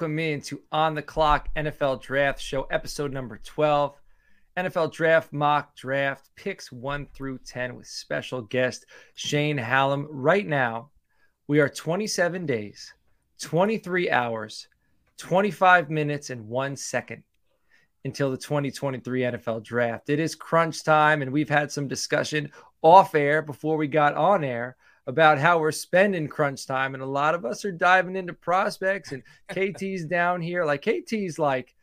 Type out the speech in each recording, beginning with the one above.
Welcome in to On the Clock NFL Draft Show, episode number 12. NFL Draft Mock Draft, picks 1 through 10 with special guest Shane Hallam. Right now, we are 27 days, 23 hours, 25 minutes, and one second until the 2023 NFL Draft. It is crunch time, and we've had some discussion off air before we got on air about how we're spending crunch time. And a lot of us are diving into prospects, and KT's down here. Like, KT's like,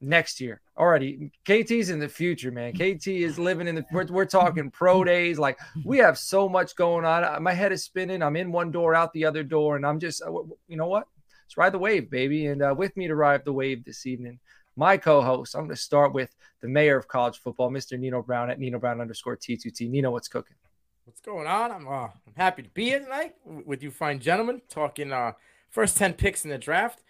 next year already. KT's in the future, man. KT is living in the. We're, we're, talking pro days. Like we have so much going on. My head is spinning. I'm in one door, out the other door, and I'm just, uh, you know what? Let's ride the wave, baby. And uh, with me to ride the wave this evening, my co-host. I'm going to start with the mayor of college football, Mr. Nino Brown at Nino Brown underscore T2T. Nino, what's cooking? What's going on? I'm uh, I'm happy to be here tonight with you fine gentlemen talking uh first 10 picks in the draft.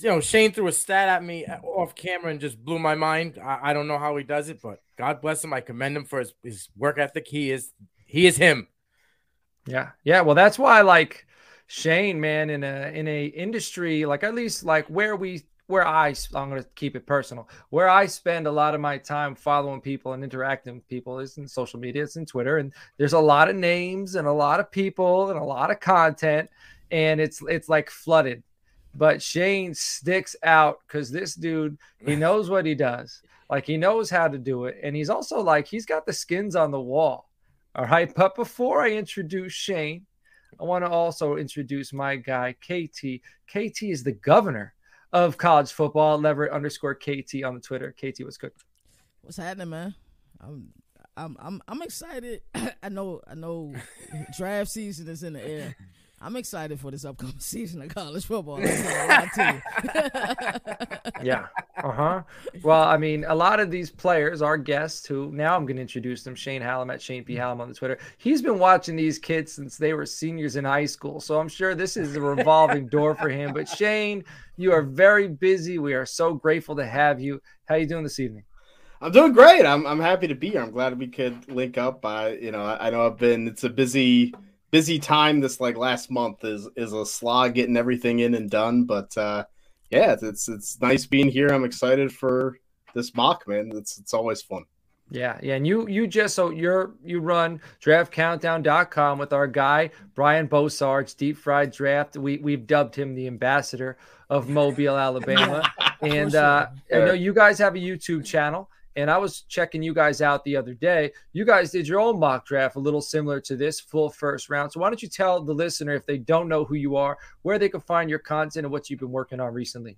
You know, Shane threw a stat at me off camera and just blew my mind. I, I don't know how he does it, but God bless him. I commend him for his, his work ethic. He is he is him. Yeah. Yeah. Well, that's why like Shane, man, in a in a industry like at least like where we where I I'm going to keep it personal. Where I spend a lot of my time following people and interacting with people is in social media, it's in Twitter, and there's a lot of names and a lot of people and a lot of content, and it's it's like flooded. But Shane sticks out because this dude he knows what he does. Like he knows how to do it, and he's also like he's got the skins on the wall. All right, but before I introduce Shane, I want to also introduce my guy KT. KT is the governor of college football. Leverett underscore KT on the Twitter. KT, what's cooking? What's happening, man? I'm I'm I'm I'm excited. I know I know draft season is in the air. I'm excited for this upcoming season of college football. yeah. Uh huh. Well, I mean, a lot of these players our guests who now I'm going to introduce them. Shane Hallam at Shane P. Hallam on the Twitter. He's been watching these kids since they were seniors in high school. So I'm sure this is a revolving door for him. But Shane, you are very busy. We are so grateful to have you. How you doing this evening? I'm doing great. I'm I'm happy to be here. I'm glad we could link up. I you know I know I've been it's a busy busy time this like last month is is a slog getting everything in and done but uh yeah it's it's nice being here. I'm excited for this mock man. It's it's always fun. Yeah yeah and you you just so you're you run draftcountdown.com with our guy brian bosarge deep fried draft. We we've dubbed him the ambassador of mobile alabama. And uh i know you guys have a youtube channel and I was checking you guys out the other day. You guys did your own mock draft, a little similar to this full first round. So why don't you tell the listener, if they don't know who you are, where they can find your content and what you've been working on recently?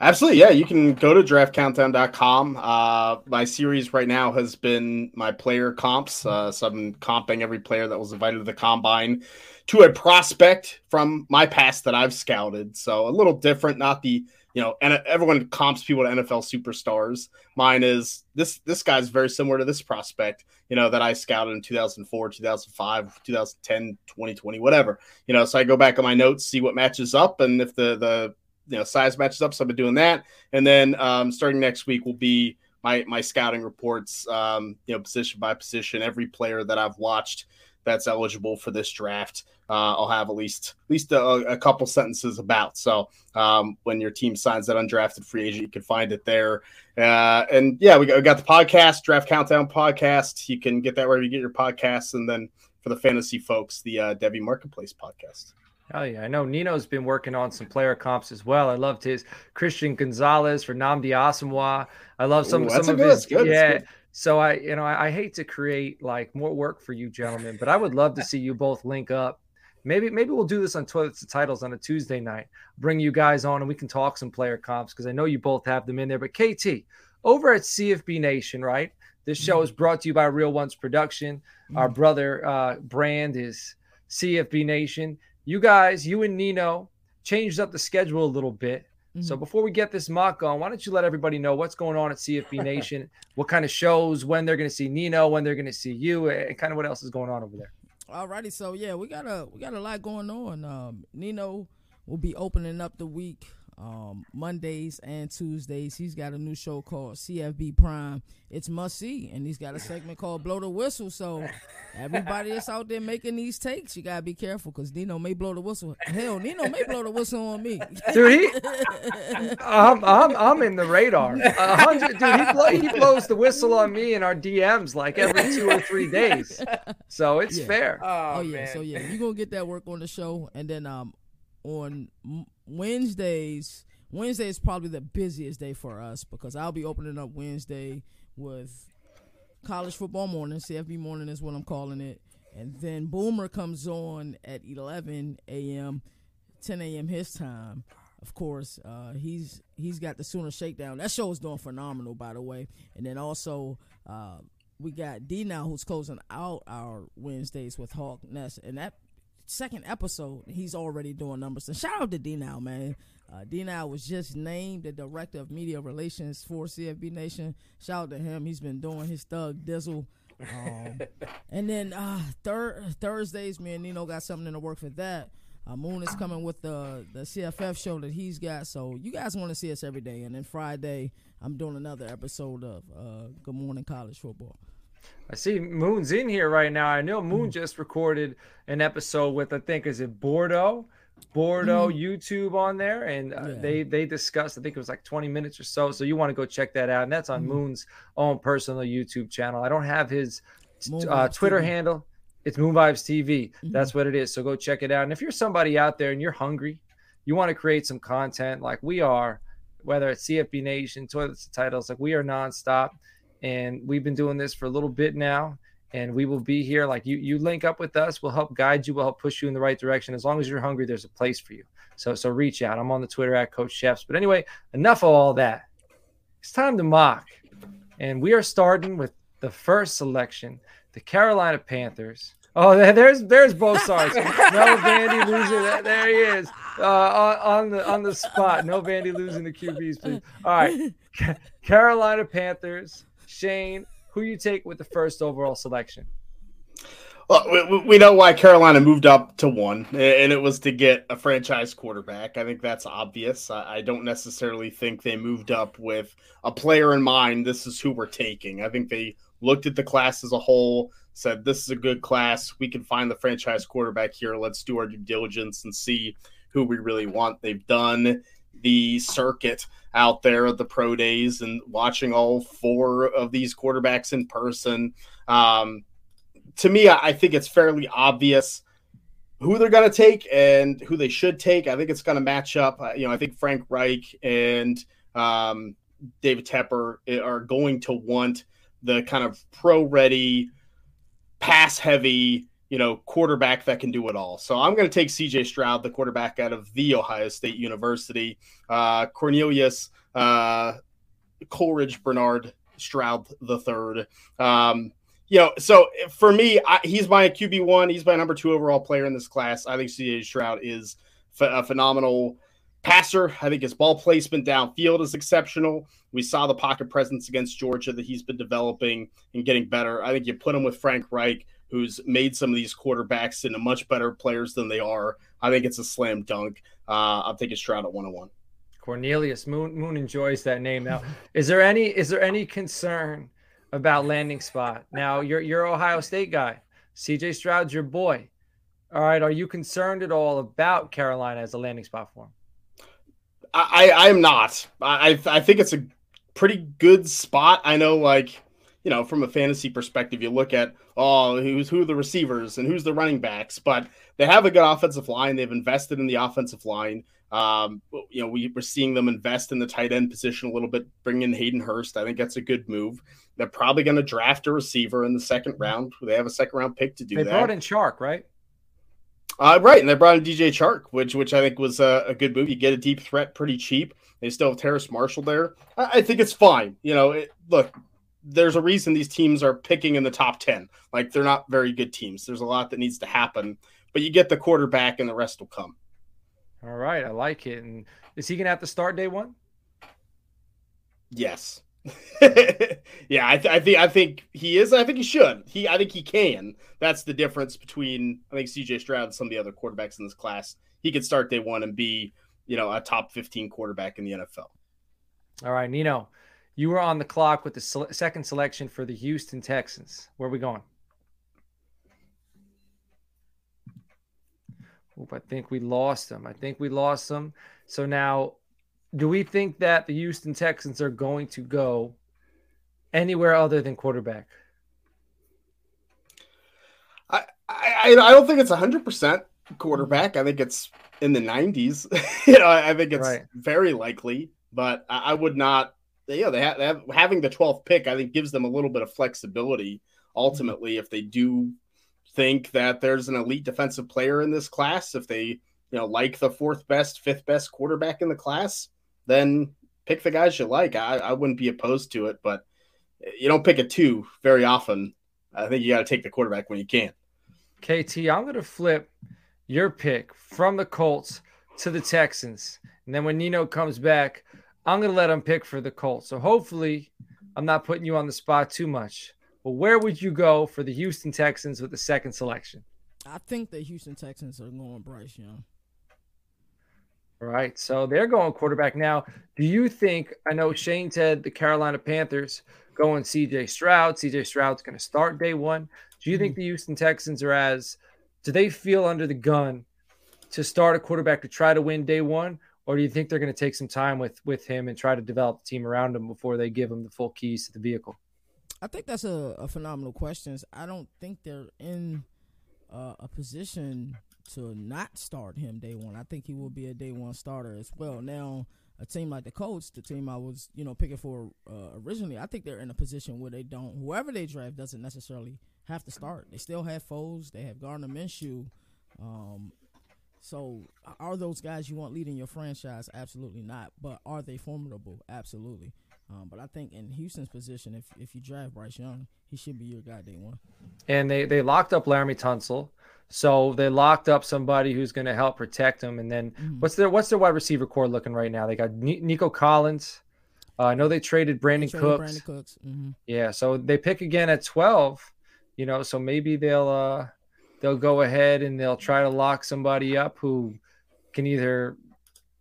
Absolutely. Yeah. You can go to draftcountdown.com. Uh, my series right now has been my player comps. Uh, so I'm comping every player that was invited to the combine to a prospect from my past that I've scouted. So a little different, not the you know, and everyone comps people to NFL superstars. Mine is this this guy's very similar to this prospect, you know, that I scouted in 2004, 2005, 2010, 2020, whatever. You know, so I go back on my notes, see what matches up, and if the the you know size matches up, so I've been doing that. And then um, starting next week will be my my scouting reports, um, you know, position by position, every player that I've watched that's eligible for this draft. Uh, I'll have at least at least a, a couple sentences about. So um, when your team signs that undrafted free agent, you can find it there. Uh, and yeah, we got, we got, the podcast, Draft Countdown podcast. You can get that wherever you get your podcasts, and then for the fantasy folks, the uh, Devy Marketplace podcast. Oh yeah, I know Nino's been working on some player comps as well. I loved his Christian Gonzalez for Nnamdi Asomugha. I love some Ooh, some of good, his yeah. So I, you know, I, I, hate to create like more work for you gentlemen, but I would love to see you both link up. Maybe, maybe we'll do this on Toilets and Titles on a Tuesday night. Bring you guys on and we can talk some player comps because I know you both have them in there. But KT, over at CFB Nation, right? This show is brought to you by Real Ones Production. Our mm-hmm. brother uh, brand is CFB Nation. You guys, you and Nino changed up the schedule a little bit Mm-hmm. So before we get this mock on, why don't you let everybody know what's going on at CFB Nation, what kind of shows, when they're going to see Nino, when they're going to see you, and kind of what else is going on over there. Alrighty, so yeah, we got a we got a lot going on. Um, Nino will be opening up the week um, Mondays and Tuesdays. He's got a new show called CFB Prime. It's must see, and he's got a segment called Blow the Whistle. So everybody that's out there making these takes, you gotta be careful because Nino may blow the whistle. Hell, Nino may blow the whistle on me. Dude, he, I'm, I'm, I'm in the radar. A hundred, dude, he, blow, he blows the whistle on me in our DMs like every two or three days. So it's Yeah. fair. Oh, Oh, yeah, man. so yeah, you are gonna get that work on the show, and then um on Wednesdays. Wednesday is probably the busiest day for us because I'll be opening up Wednesday with college football morning. CFB morning is what I'm calling it, and then Boomer comes on at 11 a.m., 10 a.m. his time. Of course, uh, he's he's got the Sooner Shakedown. That show is doing phenomenal, by the way. And then also uh, we got D now who's closing out our Wednesdays with Hawk Ness, and that second episode he's already doing numbers. And shout out to D now, man. Uh, D now was just named the director of media relations for CFB Nation. Shout out to him. He's been doing his thug dizzle. Um, and then uh, thir- Thursdays, me and Nino got something in the work for that. Uh, Moon is coming with the the CFF show that he's got, so you guys want to see us every day. And then Friday, I'm doing another episode of uh, Good Morning College Football. I see Moon's in here right now. I know Moon just recorded an episode with I think is it Bordeaux, Bordeaux YouTube on there, and uh, Yeah. they they discussed. I think it was like 20 minutes or so. So you want to go check that out, and that's on Moon's own personal YouTube channel. I don't have his uh, Twitter TV. handle. It's Moon Vibes TV. That's what it is. So go check it out. And if you're somebody out there and you're hungry, you want to create some content like we are, whether it's CFB Nation, Toilets and Titles, like we are nonstop. And we've been doing this for a little bit now. And we will be here. Like you, you link up with us. We'll help guide you. We'll help push you in the right direction. As long as you're hungry, there's a place for you. So, so reach out. I'm on the Twitter at Coach Schepps. But anyway, enough of all that. It's time to mock, and we are starting with the first selection, the Carolina Panthers. Oh, there's there's both sides. no Vandy losing. There, he is uh, on, on the on the spot. No Vandy losing the QBs, please. All right, Carolina Panthers. Shane, who you take with the first overall selection? Well, we- we, know why Carolina moved up to one, and it was to get a franchise quarterback. I think that's obvious. I, I don't necessarily think they moved up with a player in mind. This is who we're taking. I think they looked at the class as a whole, said, This is a good class. We can find the franchise quarterback here. Let's do our due diligence and see who we really want. They've done the circuit out there at the pro days and watching all four of these quarterbacks in person. Um, to me, I think it's fairly obvious who they're going to take and who they should take. I think it's going to match up. You know, I think Frank Reich and um, David Tepper eh, are going to want the kind of pro ready, pass heavy, you know, quarterback that can do it all. So I'm going to take CJ Stroud, the quarterback out of the Ohio State University. Uh, Cornelius uh, Coleridge Bernard Stroud the third. Um, you know, so for me, I, he's my QB one. He's my number two overall player in this class. I think CJ Stroud is a phenomenal passer. I think his ball placement downfield is exceptional. We saw the pocket presence against Georgia that he's been developing and getting better. I think you put him with Frank Reich, who's made some of these quarterbacks into much better players than they are. I think it's a slam dunk. Uh, I'm taking Stroud at one on one. Cornelius Moon Moon enjoys that name. Now, is there any is there any concern about landing spot? Now, you're you're Ohio State guy. CJ Stroud's your boy. All right, are you concerned at all about Carolina as a landing spot for him? I, I am not. I I think it's a pretty good spot. I know, like you know, from a fantasy perspective, you look at oh, who's who are the receivers and who's the running backs, but they have a good offensive line. They've invested in the offensive line. Um, you know, we, we're seeing them invest in the tight end position a little bit, bring in Hayden Hurst. I think that's a good move. They're probably going to draft a receiver in the second round. They have a second round pick to do They that. They brought in Chark, right? Uh, right, and they brought in DJ Chark, which which I think was a, a good move. You get a deep threat pretty cheap. They still have Terrace Marshall there. I, I think it's fine. You know, it, look, there's a reason these teams are picking in the top ten. Like they're not very good teams. There's a lot that needs to happen, but you get the quarterback, and the rest will come. All right, I like it. And is he gonna have to start day one? Yes. yeah, I, th- I think I think he is. I think he should. He I think he can. That's the difference between I think CJ Stroud and some of the other quarterbacks in this class. He could start day one and be you know, a top 15 quarterback in the NFL. All right, Nino, you were on the clock with the second selection for the Houston Texans. Where are we going? Oop, I think we lost them. I think we lost them. So now, do we think that the Houston Texans are going to go anywhere other than quarterback? I I, I don't think it's hundred percent quarterback. I think it's in the nineties. you know, I think it's right. very likely, but I, I, would not. You know, they have, they have having the twelfth pick. I think gives them a little bit of flexibility. Ultimately, if they do think that there's an elite defensive player in this class, if they you know like the fourth best, fifth best quarterback in the class, then pick the guys you like. I, I wouldn't be opposed to it, but you don't pick a two very often. I think you got to take the quarterback when you can. KT, I'm going to flip your pick from the Colts to the Texans. And then when Nino comes back, I'm going to let him pick for the Colts. So hopefully, I'm not putting you on the spot too much. But where would you go for the Houston Texans with the second selection? I think the Houston Texans are going Bryce Young. All right. So they're going quarterback now. Do you think, I know Shane said the Carolina Panthers going CJ Stroud. CJ Stroud's going to start day one. Do you think mm-hmm. the Houston Texans are as, do they feel under the gun to start a quarterback to try to win day one? Or do you think they're going to take some time with with him and try to develop the team around him before they give him the full keys to the vehicle? I think that's a, a phenomenal question. I don't think they're in uh, a position to not start him day one. I think he will be a day one starter as well. Now, a team like the Colts, the team I was you know picking for uh, originally, I think they're in a position where they don't whoever they draft doesn't necessarily have to start. They still have Foles, they have Gardner Minshew. Um, so are those guys you want leading your franchise? Absolutely not. But are they formidable? Absolutely. Um, but I think in Houston's position, if if you draft Bryce Young, he should be your guy day one. And they they locked up Laremy Tunsil. So they locked up somebody who's going to help protect him. And then mm-hmm. what's their what's their wide receiver core looking right now? They got Nico Collins. Uh, I know they traded Brandon they traded Cooks. Brandin Cooks. Mm-hmm. Yeah, so they pick again at twelve. You know, so maybe they'll uh, they'll go ahead and they'll try to lock somebody up who can either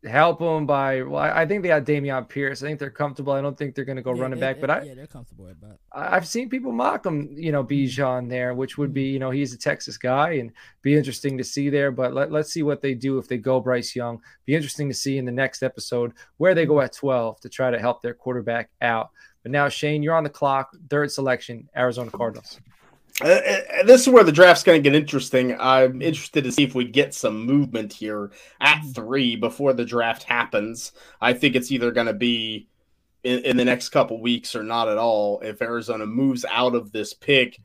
help them by well, I think they got Dameon Pierce. I think they're comfortable. I don't think they're going to go yeah, running back, but I yeah, they're comfortable that. I've seen people mock him, you know, Bijan there, which would be, mm-hmm. you know, he's a Texas guy and be interesting to see there. But let, let's see what they do if they go Bryce Young. Be interesting to see in the next episode where they go mm-hmm. at 12 to try to help their quarterback out. But now, Shane, you're on the clock. Third selection, Arizona Cardinals. Uh, uh, this is where the draft's going to get interesting. I'm interested to see if we get some movement here at mm-hmm. three before the draft happens. I think it's either going to be in, in, the next couple weeks or not at all. If Arizona moves out of this pick,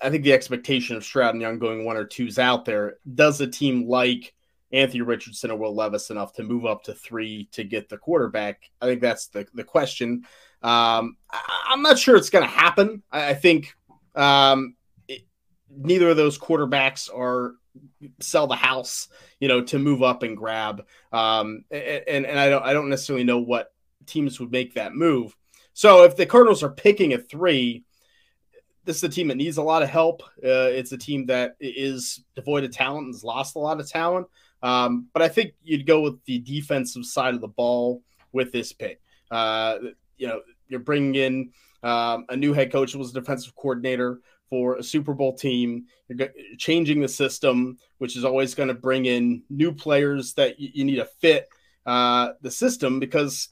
I think the expectation of Stroud and Young going one or two's out there. Does a team like Anthony Richardson or Will Levis enough to move up to three to get the quarterback? I think that's the, the question. Um, I, am not sure it's going to happen. I, I think um, it, neither of those quarterbacks are sell the house, you know, to move up and grab. Um, and and I don't I don't necessarily know what teams would make that move. So if the Cardinals are picking a three, this is a team that needs a lot of help. Uh, it's a team that is devoid of talent and has lost a lot of talent. Um, but I think you'd go with the defensive side of the ball with this pick. Uh, you know, you're bringing in um, a new head coach was defensive coordinator for a Super Bowl team. You're changing the system, which is always going to bring in new players that you, you need to fit uh, the system because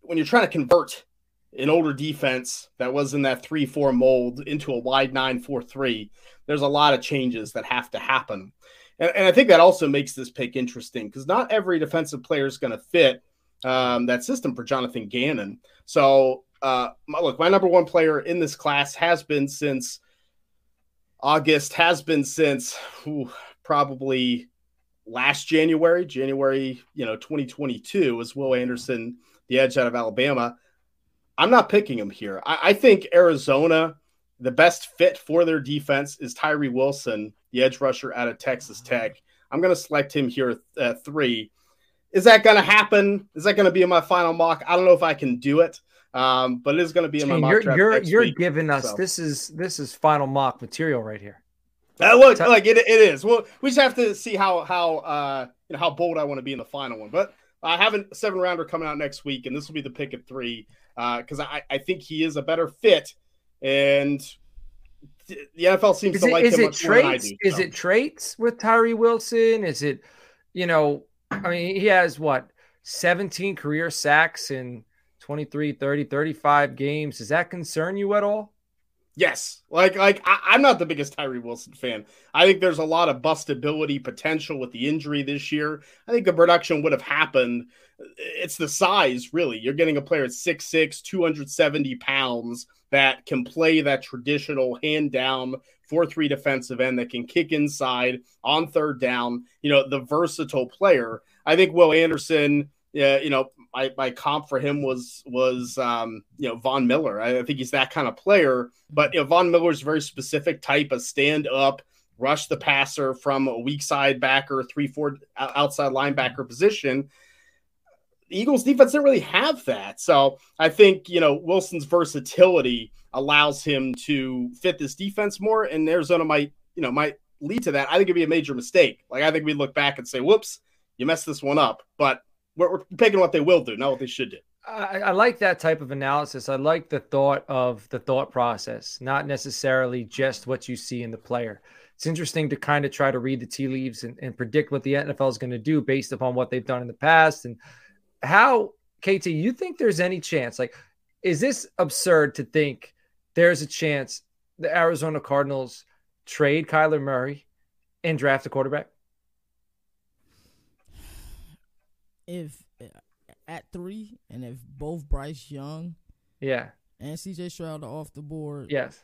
when you're trying to convert an older defense that was in that 3 4 mold into a wide 9 4 3, there's a lot of changes that have to happen. And, and I think that also makes this pick interesting because not every defensive player is going to fit um, that system for Jonathan Gannon. So uh, my, look, my number one player in this class has been since August, has been since whew, probably last January, January, you know, 2022 was Will Anderson, the edge out of Alabama. I'm not picking him here. I, I think Arizona, the best fit for their defense is Tyree Wilson, the edge rusher out of Texas Tech. I'm going to select him here at three. Is that going to happen? Is that going to be in my final mock? I don't know if I can do it. Um, but it is going to be in my mock you're, You're you're week, giving us so. this is this is final mock material right here. Uh, look, like it, it is. Well, we just have to see how how uh you know how bold I want to be in the final one. But I have a seven rounder coming out next week, and this will be the pick at three because uh, I I think he is a better fit, and the NFL seems is to it, like is him it much traits? more than I do. Is so. it traits with Tyree Wilson? Is it, you know, I mean, he has what 17 career sacks in 23, 30, 35 games. Does that concern you at all? Yes, like like I, am not the biggest Tyree Wilson fan. I think there's a lot of bustability potential with the injury this year. I think the production would have happened. It's the size, really. You're getting a player at 6'6", 270 pounds that can play that traditional hand down 4-3 defensive end that can kick inside on third down. You know, the versatile player. I think Will Anderson yeah, you know, my, my comp for him was was um, you know Von Miller. I, I think he's that kind of player. But you know, Von Miller's a very specific type of stand up, rush the passer from a weak side backer, three four outside linebacker position. The Eagles defense didn't really have that, so I think you know Wilson's versatility allows him to fit this defense more, and Arizona might you know might lead to that. I think it'd be a major mistake. Like I think we look back and say, "Whoops, you messed this one up," but we're, we're picking what they will do, not what they should do. I, I, like that type of analysis. I like the thought of the thought process, not necessarily just what you see in the player. It's interesting to kind of try to read the tea leaves and, and predict what the NFL is going to do based upon what they've done in the past and how KT. You think there's any chance? Like, is this absurd to think there's a chance the Arizona Cardinals trade Kyler Murray and draft a quarterback? if at three, and if both Bryce Young, yeah, and CJ Stroud are off the board, yes.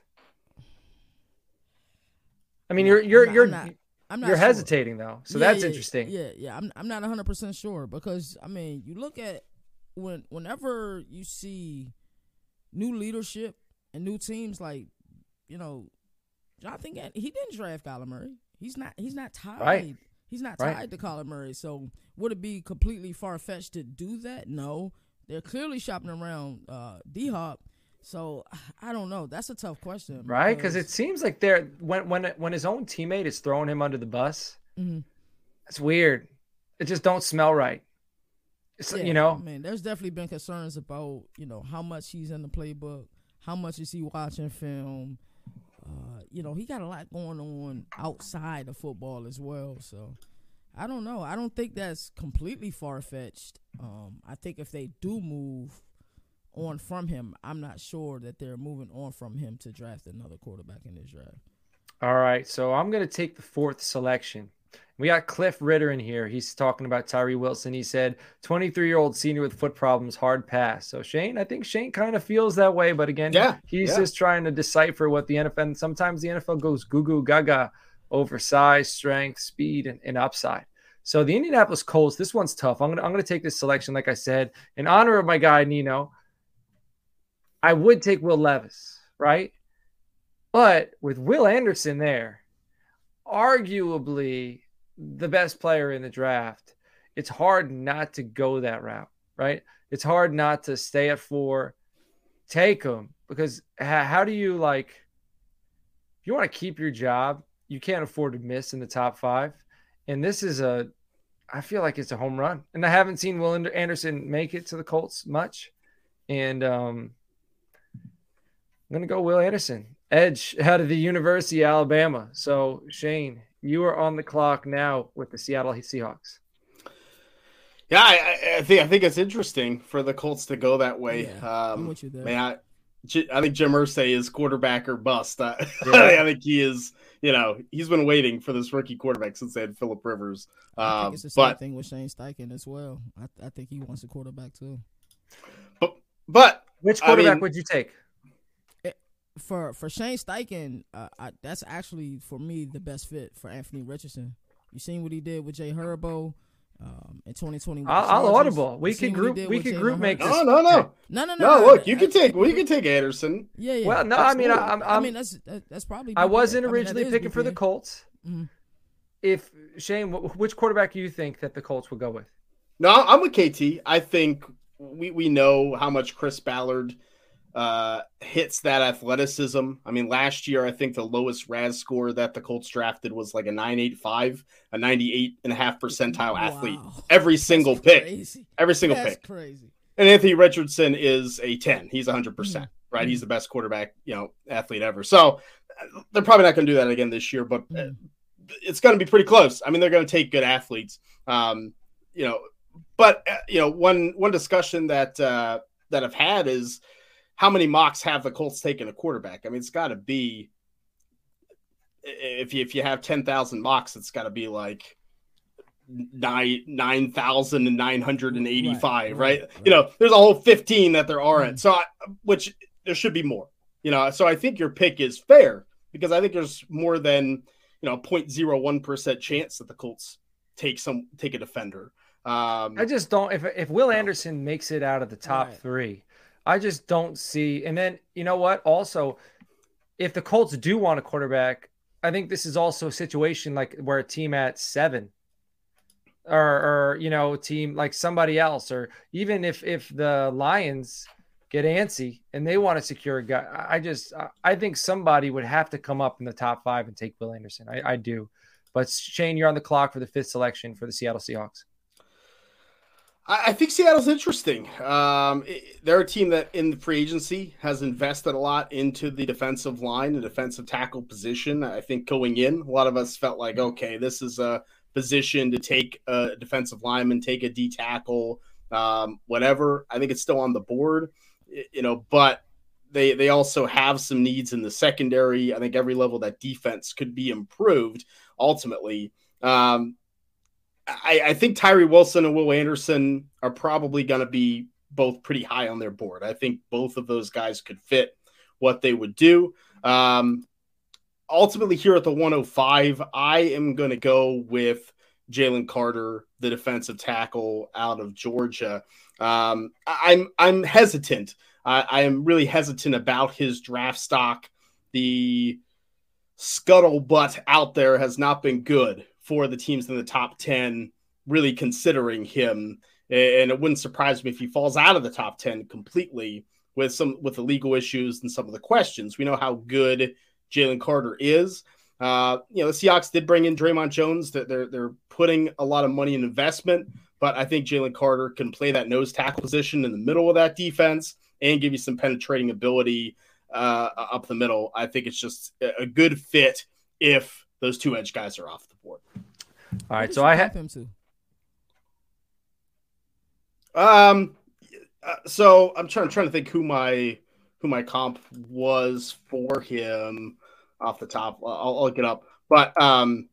I mean, you're you're I'm not, you're I'm not, I'm not you're sure. hesitating though, so Yeah, that's yeah, interesting. Yeah, yeah. I'm I'm not 100 percent sure because I mean, you look at when whenever you see new leadership and new teams, like you know, Jonathan, Gann- he didn't draft Kyler Murray. He's not. He's not tied. Right. He's not Right. tied to Kyler Murray. So would it be completely far fetched to do that? No. They're clearly shopping around uh, D Hop. So I don't know. That's a tough question, right? Because it seems like they're when when when his own teammate is throwing him under the bus. Mhm. It's weird. It just don't smell right. Yeah, you know, I mean, there's definitely been concerns about you know how much he's in the playbook, how much is he watching film. Uh, you know, he got a lot going on outside of football as well. So I don't know. I don't think that's completely far fetched. Um, I think if they do move on from him, I'm not sure that they're moving on from him to draft another quarterback in this draft. All right, so I'm going to take the fourth selection. We got Cliff Ritter in here. He's talking about Tyree Wilson. He said, 23 year old senior with foot problems, hard pass. So, Shane, I think Shane kind of feels that way. But again, Yeah, he's yeah. just trying to decipher what the NFL, and sometimes the NFL goes goo goo gaga over size, strength, speed, and, and upside. So, the Indianapolis Colts, this one's tough. I'm going to I'm going to take this selection, like I said, in honor of my guy, Nino. I would take Will Levis, right? But with Will Anderson there, arguably the best player in the draft, it's hard not to go that route, right? It's hard not to stay at four, take him because how, do you like, if you want to keep your job, you can't afford to miss in the top five. And this is a, I feel like it's a home run. And I haven't seen Will Anderson make it to the Colts much. And um, I'm going to go Will Anderson, edge out of the University of Alabama. So, Shane, you are on the clock now with the Seattle Seahawks. Yeah, I, I think I think it's interesting for the Colts to go that way. Yeah, I'm um, with you there. man, I, J- I think Jim Irsay is quarterback or bust. I, Yeah. I think he is. You know, he's been waiting for this rookie quarterback since they had Philip Rivers. I Um, think it's the same but thing with Shane Steichen as well. I, I think he wants a quarterback too. but but Which I quarterback mean- would you take? For for Shane Steichen, uh, I, that's actually for me the best fit for Anthony Richardson. You seen what he did with Jay Herbo um, in 2020. with I'll, I'll audible. We You can group. We with can Jalen group make this. no, no, no, No, no, no. no. Look, you I- can take. We can take Anderson. Yeah, yeah. Well, no, I mean, Absolutely. I, I'm, I I'm, mean that's that, that's probably. I wasn't mean, that originally is picking for the BPA. Colts. Mhm. If Shane, which quarterback do you think that the Colts would go with? No, I'm with KT. I think we we know how much Chris Ballard uh, hits that athleticism. I mean, last year, I think the lowest RAS score that the Colts drafted was like a 985, a 98 and a half percentile wow. athlete. Every single That's pick. Crazy. Every single That's pick. crazy. And Anthony Richardson is a 10. He's 100%, mm-hmm. right? He's the best quarterback, you know, athlete ever. So they're probably not going to do that again this year, but mm-hmm. it's going to be pretty close. I mean, they're going to take good athletes. Um, you know, but uh, you know, one one discussion that uh that I've had is how many mocks have the Colts taken a quarterback? I mean, it's got to be if you if you have ten thousand mocks, it's got to be like nine nine thousand and nine hundred and eighty five, right, right, right, You know, there's a whole fifteen that there aren't. Mm. So, I, which there should be more. You know, so I think your pick is fair because I think there's more than you know 0.01 percent chance that the Colts take some take a defender. Um, I just don't. If if Will Anderson makes it out of the top right. three, I just don't see. And then you know what? Also, if the Colts do want a quarterback, I think this is also a situation like where a team at seven, or or you know, a team like somebody else, or even if if the Lions get antsy and they want to secure a guy, I just I think somebody would have to come up in the top five and take Will Anderson. I, I do. But Shane, you're on the clock for the fifth selection for the Seattle Seahawks. I, think Seattle's interesting. Um, they're a team that in the free agency has invested a lot into the defensive line, and defensive tackle position. I think going in, a lot of us felt like, okay, this is a position to take a defensive lineman, take a D tackle, um, whatever. I think it's still on the board, you know, but they they also have some needs in the secondary. I think every level that defense could be improved ultimately. Um, I, I think Tyree Wilson and Will Anderson are probably going to be both pretty high on their board. I think both of those guys could fit what they would do. Um, ultimately, here at the 105, I am going to go with Jalen Carter, the defensive tackle out of Georgia. Um, I'm I'm hesitant. I, I am really hesitant about his draft stock. The scuttlebutt out there has not been good for the teams in the top 10 really considering him. And it wouldn't surprise me if he falls out of the top 10 completely with some with the legal issues and some of the questions. We know how good Jalen Carter is. Uh, you know, the Seahawks did bring in Dre'Mont Jones. That they're they're putting a lot of money in investment, but I think Jalen Carter can play that nose tackle position in the middle of that defense and give you some penetrating ability uh, up the middle. I think it's just a good fit if those two edge guys are off the board. All right, so I have him too. Um, uh, so I'm trying trying to think who my who my comp was for him off the top. I'll, I'll look it up, but um,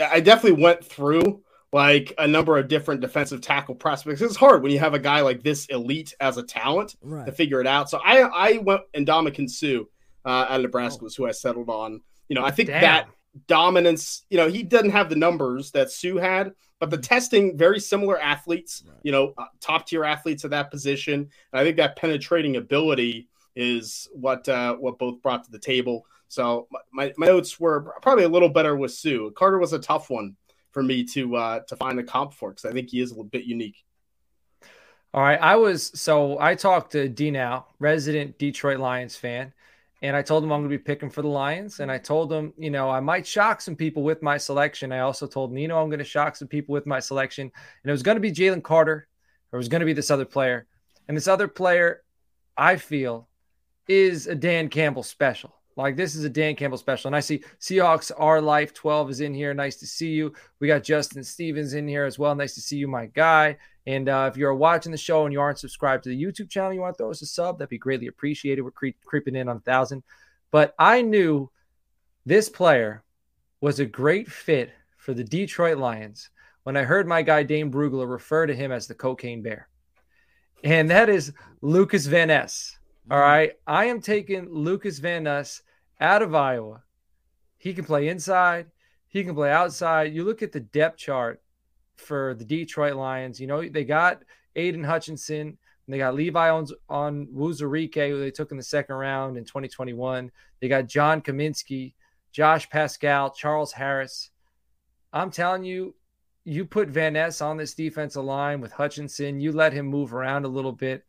I definitely went through like a number of different defensive tackle prospects. It's hard when you have a guy like this elite as a talent right. to figure it out. So I I went and Ndamukong Suh uh, out of Nebraska oh. was who I settled on. You know, I think Damn. that dominance. You know, he doesn't have the numbers that Suh had, but the testing very similar athletes. Right. You know, uh, top tier athletes at that position. And I think that penetrating ability is what uh, what both brought to the table. So my, my notes were probably a little better with Suh. Carter was a tough one for me to uh, to find a comp for because I think he is a little bit unique. All right, I was so I talked to D now, resident Detroit Lions fan, and I told him I'm going to be picking for the Lions. And I mm-hmm. told him, you know, I might shock some people with my selection. I also told Nino I'm going to shock some people with my selection. And it was going to be Jalen Carter, or it was going to be this other player. And this other player, I feel, is a Dan Campbell special. Like this is a Dan Campbell special. And I see Seahawks Our Life 12 is in here. Nice to see you. We got Justin Stevens in here as well. Nice to see you, my guy. And uh, if you're watching the show and you aren't subscribed to the YouTube channel, you want to throw us a sub, that'd be greatly appreciated. We're cre- creeping in on a thousand. But I knew this player was a great fit for the Detroit Lions when I heard my guy Dane Brugler refer to him as the cocaine bear. And that is Lucas Van Ness. All mm-hmm. I am taking Lucas Van Ness out of Iowa. He can play inside, he can play outside. You look at the depth chart for the Detroit Lions. You know, they got Aidan Hutchinson. They got Levi on, on Onwuzurike, who they took in the second round in 2021. They got John Cominsky, Josh Paschal, Charles Harris. I'm telling you, you put Van Ness on this defensive line with Hutchinson, you let him move around a little bit.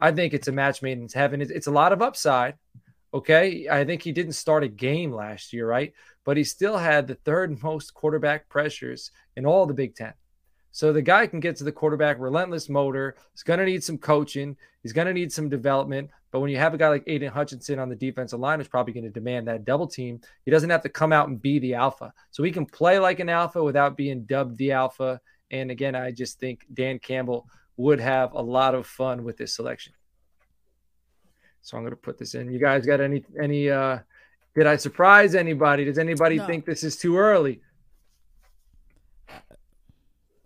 I think it's a match made in heaven. It's a lot of upside. Okay. I think he didn't start a game last year, right? But he still had the third most quarterback pressures in all the Big Ten. So the guy can get to the quarterback, relentless motor. He's going to need some coaching. He's going to need some development. But when you have a guy like Aidan Hutchinson on the defensive line, who's probably going to demand that double team, he doesn't have to come out and be the alpha. So he can play like an alpha without being dubbed the alpha. And again, I just think Dan Campbell would have a lot of fun with this selection. So I'm going to put this in. You guys got any any uh did I surprise anybody? Does anybody no. think this is too early?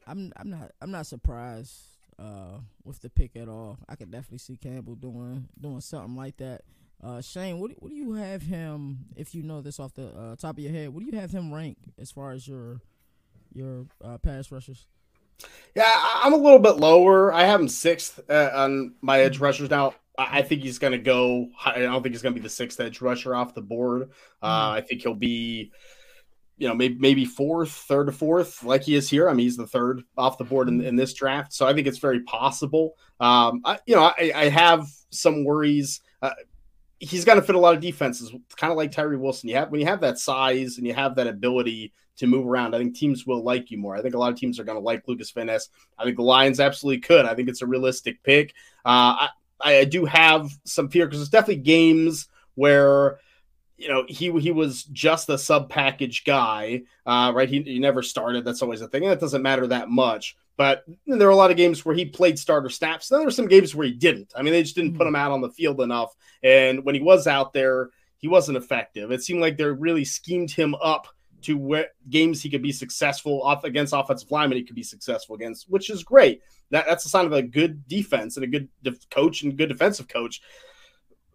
I'm I'm not I'm not surprised uh, with the pick at all. I could definitely see Campbell doing doing something like that. Uh, Shane, what what do you have him? If you know this off the uh, top of your head, what do you have him rank as far as your your uh, pass rushers? Yeah, I'm a little bit lower. I have him sixth uh, on my edge rushers now. I think he's going to go. I don't think he's going to be the sixth edge rusher off the board. Uh, mm. I think he'll be you know, maybe maybe fourth, third or fourth, like he is here. I mean, he's the third off the board in, in this draft, so I think it's very possible. Um, I, you know, I, I have some worries. Uh, he's going to fit a lot of defenses, kind of like Tyree Wilson. You have when you have that size and you have that ability to move around. I think teams will like you more. I think a lot of teams are going to like Lucas Van Ness. I think the Lions absolutely could. I think it's a realistic pick. Uh, I, I do have some fear because there's definitely games where you know he he was just a sub package guy, uh, right? He, he never started. That's always a thing, and it doesn't matter that much. But there are a lot of games where he played starter snaps. Then there were some games where he didn't. I mean, they just didn't put hmm. him out on the field enough. And when he was out there, he wasn't effective. It seemed like they really schemed him up to where games he could be successful off against offensive linemen he could be successful against, which is great. That, that's a sign of a good defense and a good def- coach and good defensive coach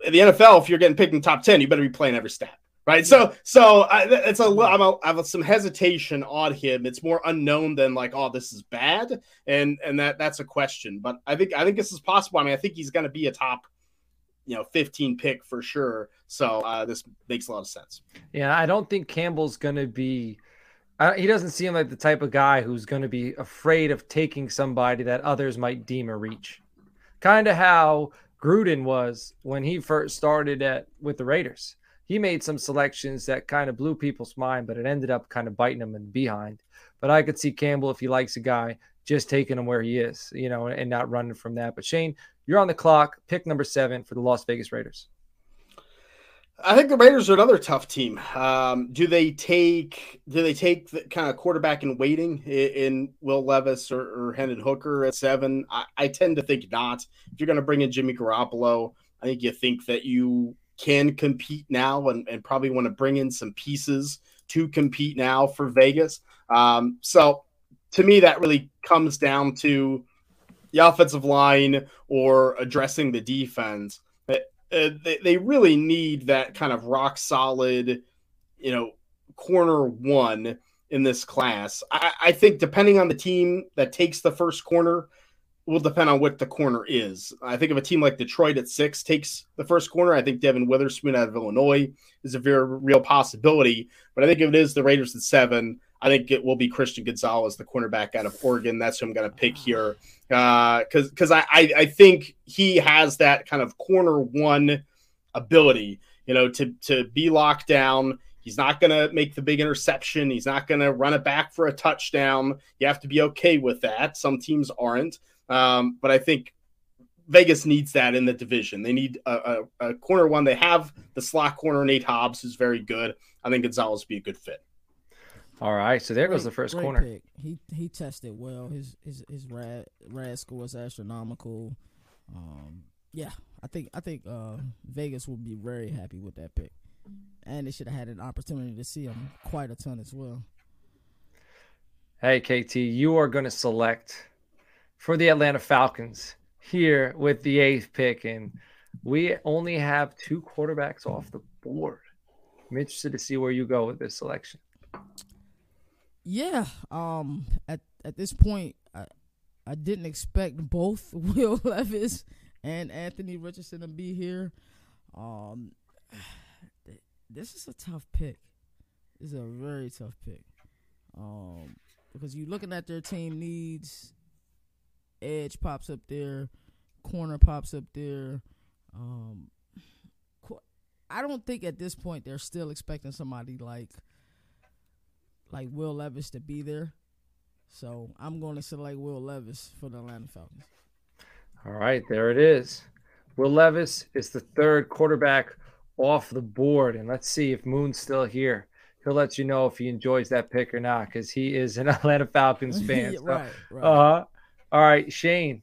in the NFL, if you're getting picked in the top ten, you better be playing every stat, right? So, so I, it's a I'm a, I have some hesitation on him. It's more unknown than like, oh, this is bad, and and that that's a question. But I think I think this is possible. I mean, I think he's going to be a top, you know, 15 pick for sure. So uh, this makes a lot of sense. Yeah, I don't think Campbell's going to be. Uh, he doesn't seem like the type of guy who's going to be afraid of taking somebody that others might deem a reach. Kind of how Gruden was when he first started at with the Raiders. He made some selections that kind of blew people's mind, but it ended up kind of biting him in the behind. But I could see Campbell if he likes a guy just taking him where he is, you know, and not running from that. But Shane, you're on the clock. Pick number seven for the Las Vegas Raiders. I think the Raiders are another tough team. Um, do they take do they take the kind of quarterback in waiting in, in Will Levis or, or Hendon Hooker at seven? I, I, tend to think not. If you're going to bring in Jimmy Garoppolo, I think you think that you can compete now and, and probably want to bring in some pieces to compete now for Vegas. Um, so to me, that really comes down to the offensive line or addressing the defense uh, they, they really need that kind of rock solid, you know, corner one in this class. I, I, think depending on the team that takes the first corner will depend on what the corner is. I think if a team like Detroit at six takes the first corner, I think Devon Witherspoon out of Illinois is a very real possibility. But I think if it is the Raiders at seven, I think it will be Christian Gonzalez, the cornerback out of Oregon. That's who I'm going to pick here because uh, because I, I, I think he has that kind of corner one ability, you know, to to be locked down. He's not going to make the big interception. He's not going to run it back for a touchdown. You have to be okay with that. Some teams aren't, um, but I think Vegas needs that in the division. They need a, a, a corner one. They have the slot corner Nate Hobbs, who's very good. I think Gonzalez would be a good fit. All right, so there great, goes the first corner. Pick. He he tested well. His his his rad rad score is astronomical. Um, yeah, I think I think uh, Vegas will be very happy with that pick, and they should have had an opportunity to see him quite a ton as well. Hey KT, you are going to select for the Atlanta Falcons here with the eighth pick, and we only have two quarterbacks off the board. I'm interested to see where you go with this selection. Yeah, um, at at this point, I I didn't expect both Will Levis and Anthony Richardson to be here. Um, this is a tough pick. This is a very tough pick. Um, because you're looking at their team needs. Edge pops up there. corner pops up there. Um, I don't think at this point they're still expecting somebody like like Will Levis to be there. So I'm going to select Will Levis for the Atlanta Falcons. All right, there it is. Will Levis is the third quarterback off the board, and let's see if Moon's still here. He'll let you know if he enjoys that pick or not, because he is an Atlanta Falcons fan. so, right, right. Uh, all right, Shane,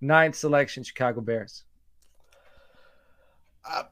ninth selection, Chicago Bears. Uh,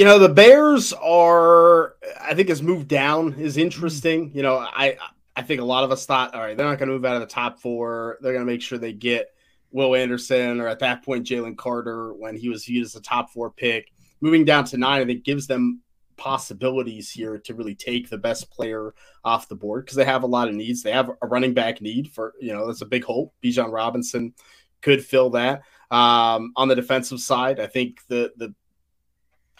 you know, the Bears are. I think has moved down is interesting. You know, I I think a lot of us thought, all right, they're not going to move out of the top four. They're going to make sure they get Will Anderson or at that point Jalen Carter when he was viewed as a top four pick. Moving down to nine, I think gives them possibilities here to really take the best player off the board because they have a lot of needs. They have a running back need for you know that's a big hole. Bijan Robinson could fill that. Um, on the defensive side, I think the the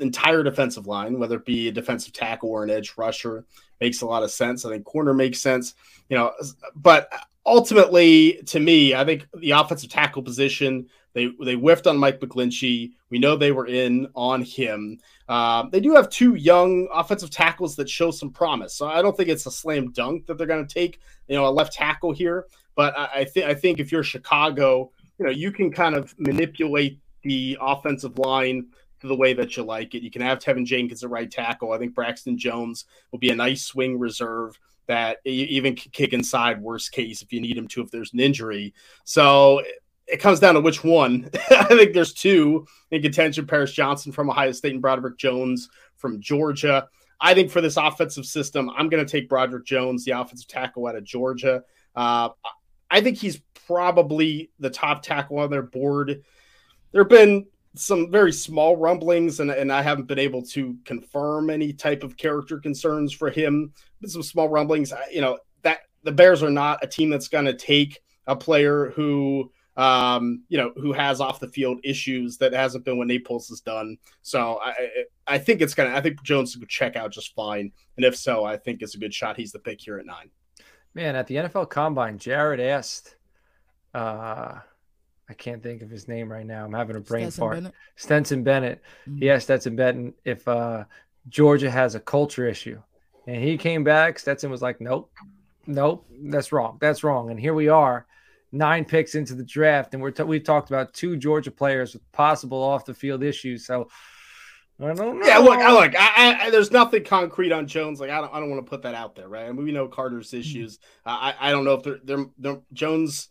entire defensive line, whether it be a defensive tackle or an edge rusher, makes a lot of sense. I think corner makes sense, you know, but ultimately, to me, I think the offensive tackle position they they whiffed on Mike McGlinchey. We know they were in on him. Um, they do have two young offensive tackles that show some promise, so I don't think it's a slam dunk that they're going to take you know a left tackle here. But I, I think I think if you're Chicago, you know you can kind of manipulate the offensive line the way that you like it. You can have Teven Jenkins at right tackle. I think Braxton Jones will be a nice swing reserve that even kick inside worst case if you need him to if there's an injury. So it comes down to which one. I think there's two in contention: Paris Johnson from Ohio State and Broderick Jones from Georgia. I think for this offensive system, I'm going to take Broderick Jones, the offensive tackle out of Georgia. Uh, I think he's probably the top tackle on their board. There have been some very small rumblings, and, and I haven't been able to confirm any type of character concerns for him. But some small rumblings, you know, that the Bears are not a team that's going to take a player who, um, you know, who has off the field issues that hasn't been what Nate Poles has done. So I, I think it's gonna. I think Jones would check out just fine, and if so, I think it's a good shot. He's the pick here at nine. Man, at the NFL Combine, Jared asked. Uh, I can't think of his name right now. I'm having a brain Stetson fart. Bennett? Stetson Bennett. Mhm. He asked Stetson Bennett if uh, Georgia has a culture issue. And he came back. Stetson was like, nope, nope, that's wrong. That's wrong. And here we are, nine picks into the draft. And we're t- we've talked about two Georgia players with possible off the field issues. So I don't know. Yeah, look, I look. I, I, there's nothing concrete on Jones. Like I don't, I don't want to put that out there, right? I mean, we know Carter's issues. Uh, I, I don't know if they're, they're, they're Jones,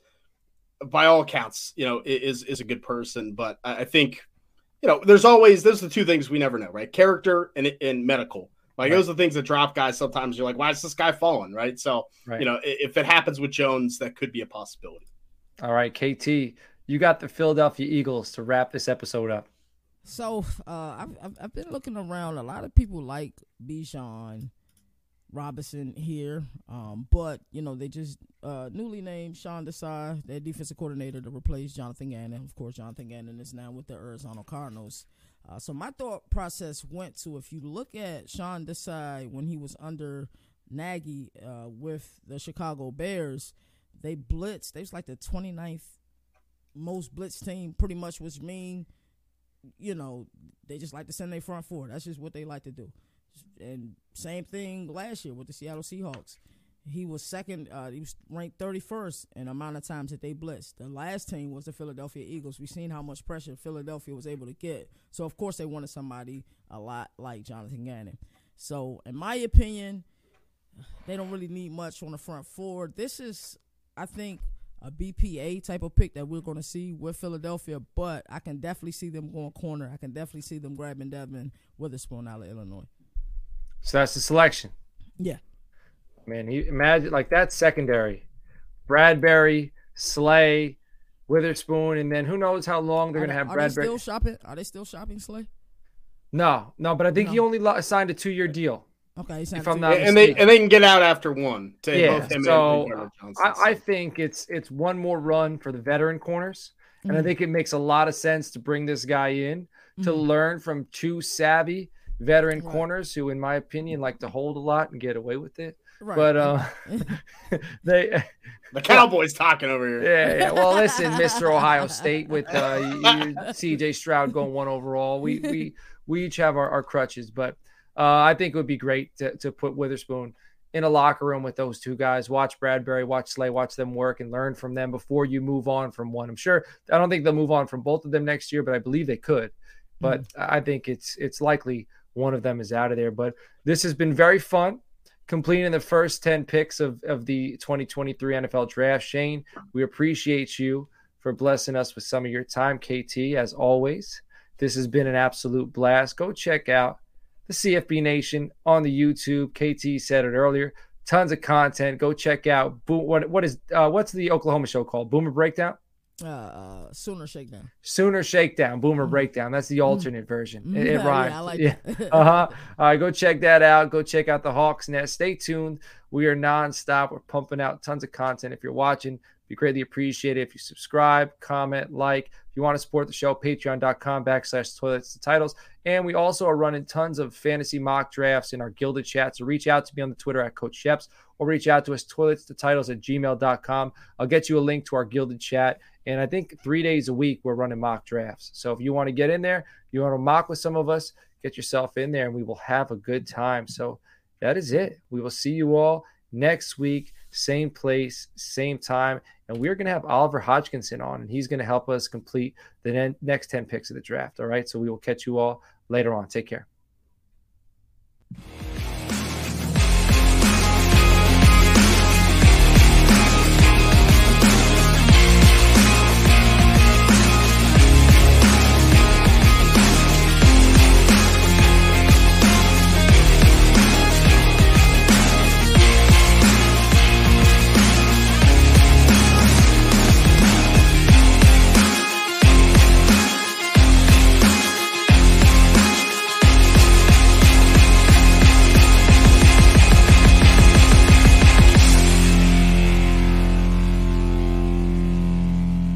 by all accounts, you know, is is a good person, but I, I think, you know, there's always those are the two things we never know, right? Character and and medical. Like Right. those are the things that drop guys. Sometimes you're like, why is this guy falling, right? So Right. you know, if it happens with Jones, that could be a possibility. All right, KT, you got the Philadelphia Eagles to wrap this episode up. So uh, I've, I've I've been looking around. A lot of people like Bijan Robinson here, um, but you know they just uh, newly named Sean Desai, their defensive coordinator, to replace Jonathan Gannon. Of course, Jonathan Gannon is now with the Arizona Cardinals. Uh, so my thought process went to if you look at Sean Desai when he was under Nagy uh, with the Chicago Bears, they blitzed. They was like the 29th most blitz team, pretty much, which mean you know, they just like to send their front four. That's just what they like to do. And same thing last year with the Seattle Seahawks. He was second. Uh, he was ranked 31st in amount of times that they blitzed. The last team was the Philadelphia Eagles. We've seen how much pressure Philadelphia was able to get. So of course they wanted somebody a lot like Jonathan Gannon. So in my opinion, they don't really need much on the front four. This is, I think, a BPA type of pick that we're going to see with Philadelphia, but I can definitely see them going corner. I can definitely see them grabbing Devon Witherspoon out of Illinois. So that's the selection. Yeah. Man, you imagine like that secondary, Bradberry, Slay, Witherspoon, and then who knows how long they're going to they, have are Bradberry. they still shopping? Are they still shopping Slay? No, no, but I think he only lo- signed a two-year deal. Okay, he If I'm not and they mistaken. and they can get out after one. To Yeah, both him so, and Johnson. I, I think it's it's one more run for the veteran corners, and I Mhm. think it makes a lot of sense to bring this guy in to Mhm. learn from two savvy veteran Right. corners who, in my opinion, like to hold a lot and get away with it. Right. But uh, they, The Cowboys talking over here. yeah, yeah. Well, listen, Mr. Ohio State with uh, CJ Stroud going one overall. We we we each have our, our crutches, but uh, I think it would be great to, to put Witherspoon in a locker room with those two guys. Watch Bradberry, watch Slay, watch them work and learn from them before you move on from one. I'm sure I don't think they'll move on from both of them next year, but I believe they could. But I think it's it's likely one of them is out of there. But this has been very fun completing the first 10 picks of, of the 2023 NFL draft. Shane, we appreciate you for blessing us with some of your time, KT, as always. This has been an absolute blast. Go check out the CFB Nation on the YouTube. KT said it earlier. Tons of content. Go check out. What what is uh, what's the Oklahoma show called? Boomer Breakdown. Uh, uh, Sooner Shakedown. Sooner Shakedown. Boomer Breakdown. That's the alternate version. It, it Yeah, rhymes. I like yeah. Uh huh. All right, go check that out. Go check out the Hawks Nest. Stay tuned. We are nonstop. We're pumping out tons of content. If you're watching, be greatly appreciated if you subscribe, comment, like. If you want to support the show, patreon.com backslash toilets to titles. And we also are running tons of fantasy mock drafts in our gilded chat. So reach out to me on the Twitter at Coach Schepps or reach out to us toilets to titles at gmail.com. I'll get you a link to our gilded chat. And I think three days a week we're running mock drafts. So if you want to get in there, you want to mock with some of us, get yourself in there and we will have a good time. So that is it. We will see you all next week, same place, same time. And we're going to have Oliver Hodgkinson on, and he's going to help us complete the ne- next 10 picks of the draft. All right. So we will catch you all later on. Take care.